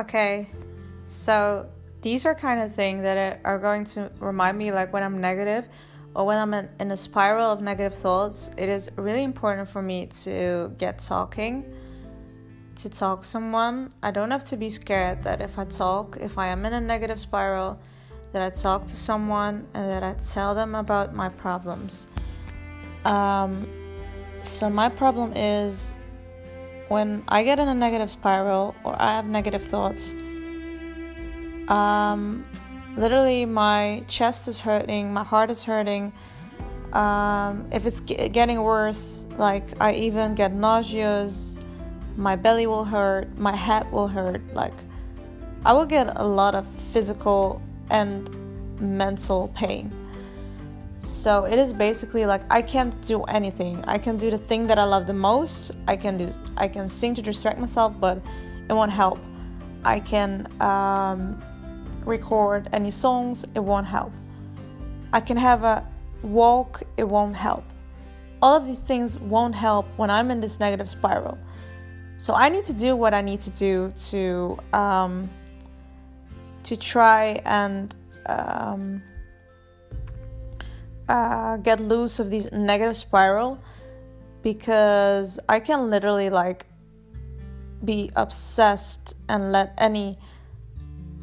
Okay, so these are kind of things that are going to remind me like when I'm negative or when I'm in a spiral of negative thoughts, it is really important for me to get talking, to talk someone. I don't have to be scared that if I talk, if I am in a negative spiral, that I talk to someone and that I tell them about my problems. Um, so my problem is when I get in a negative spiral or I have negative thoughts. Um, literally my chest is hurting my heart is hurting um, if it's getting worse like i even get nauseous my belly will hurt my head will hurt like i will get a lot of physical and mental pain so it is basically like i can't do anything i can do the thing that i love the most i can do i can sing to distract myself but it won't help i can um, record any songs, it won't help. I can have a walk, it won't help. All of these things won't help when I'm in this negative spiral. So I need to do what I need to do to um, to try and um, uh, get loose of this negative spiral because I can literally like be obsessed and let any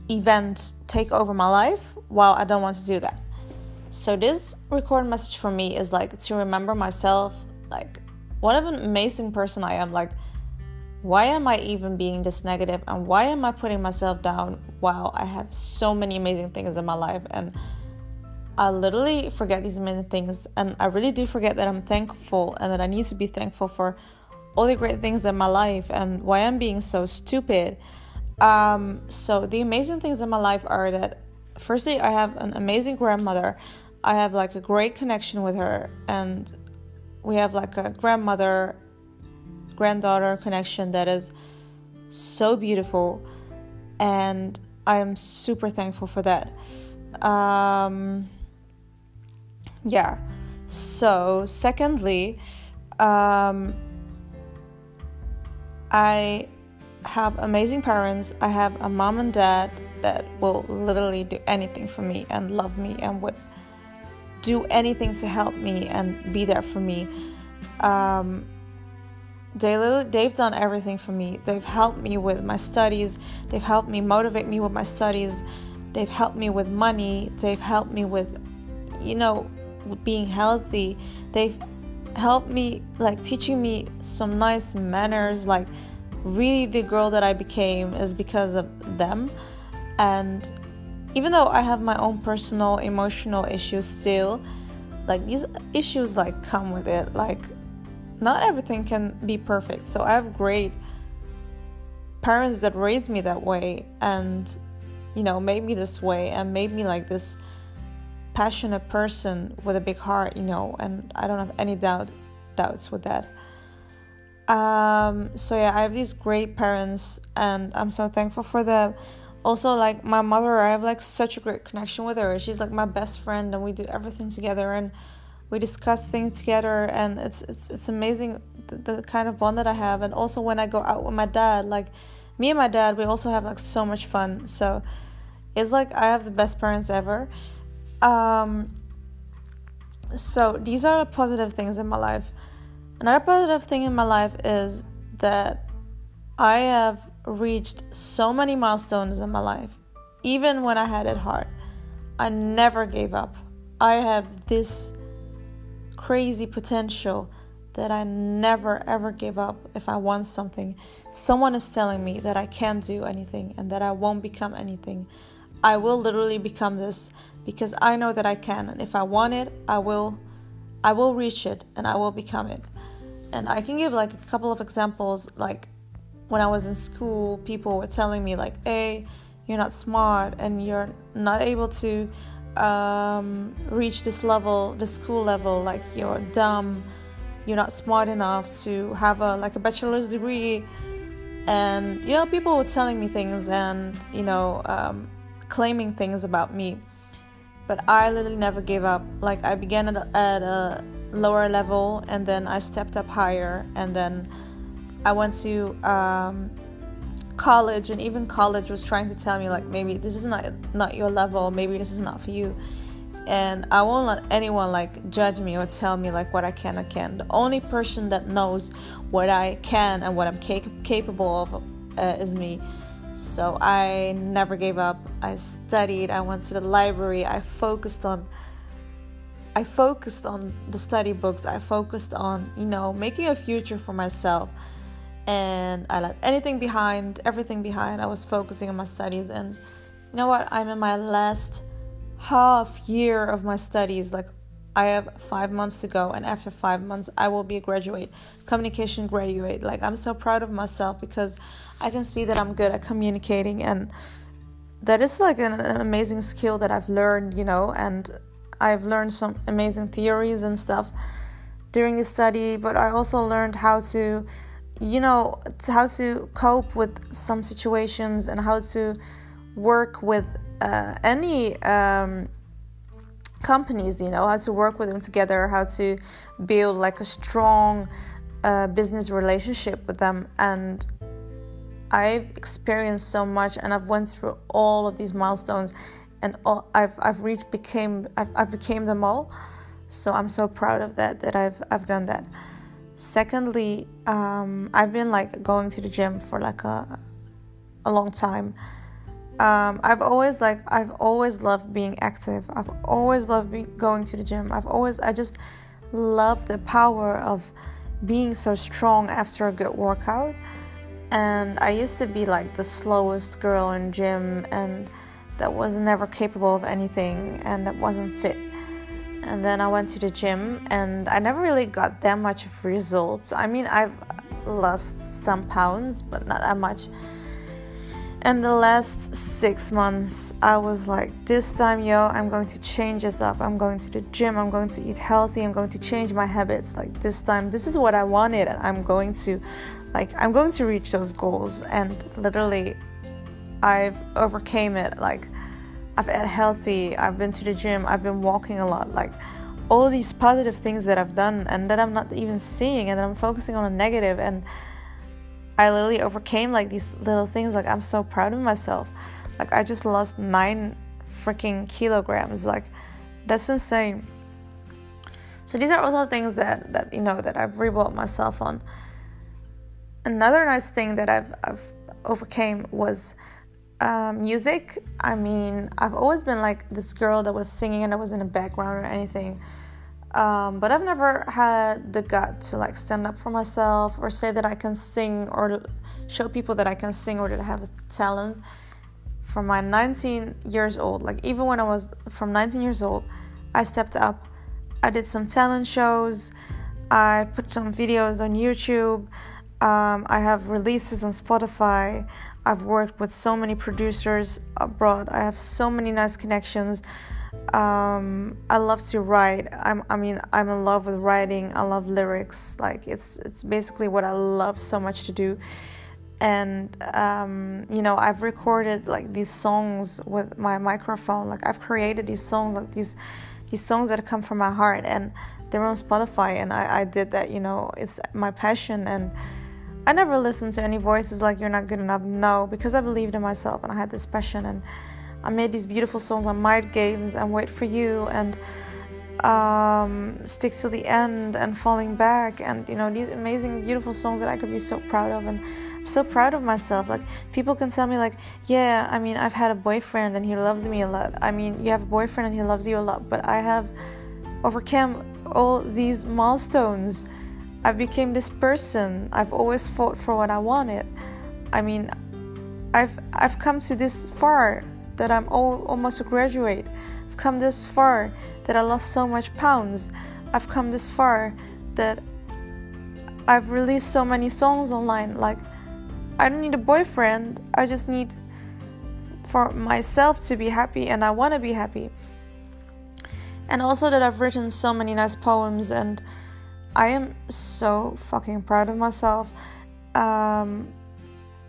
event take over my life while I don't want to do that. So this record message for me is like to remember myself like what an amazing person I am. Like why am I even being this negative? And why am I putting myself down while I have so many amazing things in my life? And I literally forget these many things and I really do forget that I'm thankful and that I need to be thankful for all the great things in my life and why I'm being so stupid um, so the amazing things in my life are that firstly, I have an amazing grandmother. I have like a great connection with her, and we have like a grandmother granddaughter connection that is so beautiful, and I am super thankful for that. Um, yeah. So, secondly, um, I have amazing parents. I have a mom and dad that will literally do anything for me and love me and would do anything to help me and be there for me. Um, they they've done everything for me. They've helped me with my studies. They've helped me motivate me with my studies. They've helped me with money. They've helped me with, you know, being healthy. They've helped me like teaching me some nice manners like really the girl that I became is because of them. And even though I have my own personal emotional issues still, like these issues like come with it. Like not everything can be perfect. So I have great parents that raised me that way and you know made me this way and made me like this passionate person with a big heart, you know, and I don't have any doubt doubts with that. Um, so yeah, I have these great parents, and I'm so thankful for them. Also, like my mother, I have like such a great connection with her. She's like my best friend, and we do everything together, and we discuss things together, and it's it's it's amazing the, the kind of bond that I have. And also when I go out with my dad, like me and my dad, we also have like so much fun. So it's like I have the best parents ever. Um, so these are positive things in my life. Another positive thing in my life is that I have reached so many milestones in my life. Even when I had it hard, I never gave up. I have this crazy potential that I never ever give up if I want something. Someone is telling me that I can't do anything and that I won't become anything. I will literally become this because I know that I can and if I want it, I will I will reach it and I will become it. And I can give like a couple of examples like when I was in school, people were telling me like, "Hey, you're not smart and you're not able to um, reach this level, the school level. Like you're dumb, you're not smart enough to have a like a bachelor's degree." And you know, people were telling me things and you know, um, claiming things about me. But I literally never gave up. Like I began at, at a lower level and then I stepped up higher and then I went to um, college and even college was trying to tell me like maybe this is not not your level. Maybe this is not for you. And i won't let anyone like judge me or tell me like what i can or can the only person that knows what i can and what i'm cap- capable of uh, is me so i never gave up i studied i went to the library i focused on i focused on the study books i focused on you know making a future for myself and I let anything behind, everything behind. I was focusing on my studies, and you know what? I'm in my last half year of my studies. Like, I have five months to go, and after five months, I will be a graduate, communication graduate. Like, I'm so proud of myself because I can see that I'm good at communicating, and that is like an, amazing skill that I've learned, you know, and I've learned some amazing theories and stuff during the study, but I also learned how to you know how to cope with some situations and how to work with uh, any um, companies you know how to work with them together how to build like a strong uh, business relationship with them. And i've experienced so much and i've went through all of these milestones and all, I've, I've reached became I've, I've became them all. So i'm so proud of that that i've i've done that. Secondly um, i've been like going to the gym for like a, a long time um, i've always like i've always loved being active i've always loved going to the gym i've always i just love the power of being so strong after a good workout and i used to be like the slowest girl in gym and that was never capable of anything and that wasn't fit and then I went to the gym and I never really got that much of results. I mean, I've lost some pounds, but not that much. And the last six months, I was like, this time, yo, I'm going to change this up. I'm going to the gym. I'm going to eat healthy. I'm going to change my habits. Like this time, this is what I wanted, and I'm going to, like, I'm going to reach those goals. And literally, I've overcame it. Like, I've ate healthy, I've been to the gym, I've been walking a lot. Like all these positive things that I've done and that I'm not even seeing and that I'm focusing on a negative and I literally overcame like these little things. Like I'm so proud of myself. Like I just lost nine freaking kilograms. Like that's insane. So these are also things that that you know that I've rebuilt myself on. Another nice thing that I've I've overcame was uh, music, I mean, I've always been like this girl that was singing and I was in the background or anything. Um, but I've never had the gut to like stand up for myself or say that I can sing or show people that I can sing or that I have a talent. From my 19 years old, like even when I was from 19 years old, I stepped up. I did some talent shows. I put some videos on YouTube. Um, I have releases on Spotify. I've worked with so many producers abroad. I have so many nice connections. Um, I love to write. I'm, I mean, I'm in love with writing. I love lyrics. Like it's it's basically what I love so much to do. And um, you know, I've recorded like these songs with my microphone. Like I've created these songs, like these these songs that come from my heart, and they're on Spotify. And I, I did that. You know, it's my passion and I never listened to any voices like you're not good enough. No, because I believed in myself and I had this passion and I made these beautiful songs on Mind Games and Wait for You and um, Stick to the End and Falling Back and you know these amazing beautiful songs that I could be so proud of and I'm so proud of myself. Like people can tell me like, yeah, I mean I've had a boyfriend and he loves me a lot. I mean you have a boyfriend and he loves you a lot, but I have overcome all these milestones I became this person. I've always fought for what I wanted. I mean, I've I've come to this far that I'm all, almost a graduate. I've come this far that I lost so much pounds. I've come this far that I've released so many songs online. Like, I don't need a boyfriend. I just need for myself to be happy, and I want to be happy. And also that I've written so many nice poems and I am so fucking proud of myself. Um,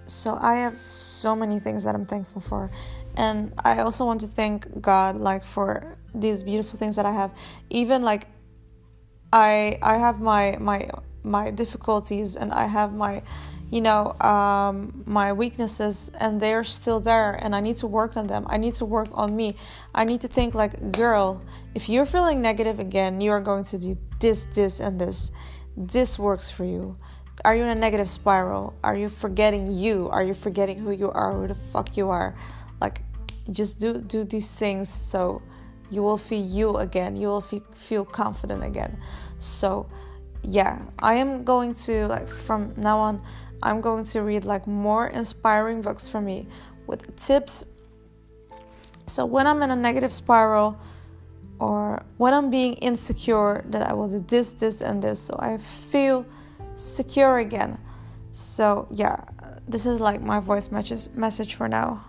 so I have so many things that I'm thankful for, and I also want to thank God like for these beautiful things that I have. Even like I I have my my my difficulties and I have my you know um, my weaknesses and they're still there and i need to work on them. I need to work on me. I need to think like girl if you're feeling negative again you are going to do this this and this. This works for you. Are you in a negative spiral? Are you forgetting you? Are you forgetting who you are who the fuck you are? Like just do do these things so you will feel you again you will feel, feel confident again. So yeah i am going to like from now on i'm going to read like more inspiring books for me with tips. So when i'm in a negative spiral or when i'm being insecure that i will do this this and this so i feel secure again. So yeah this is like my voice message message for now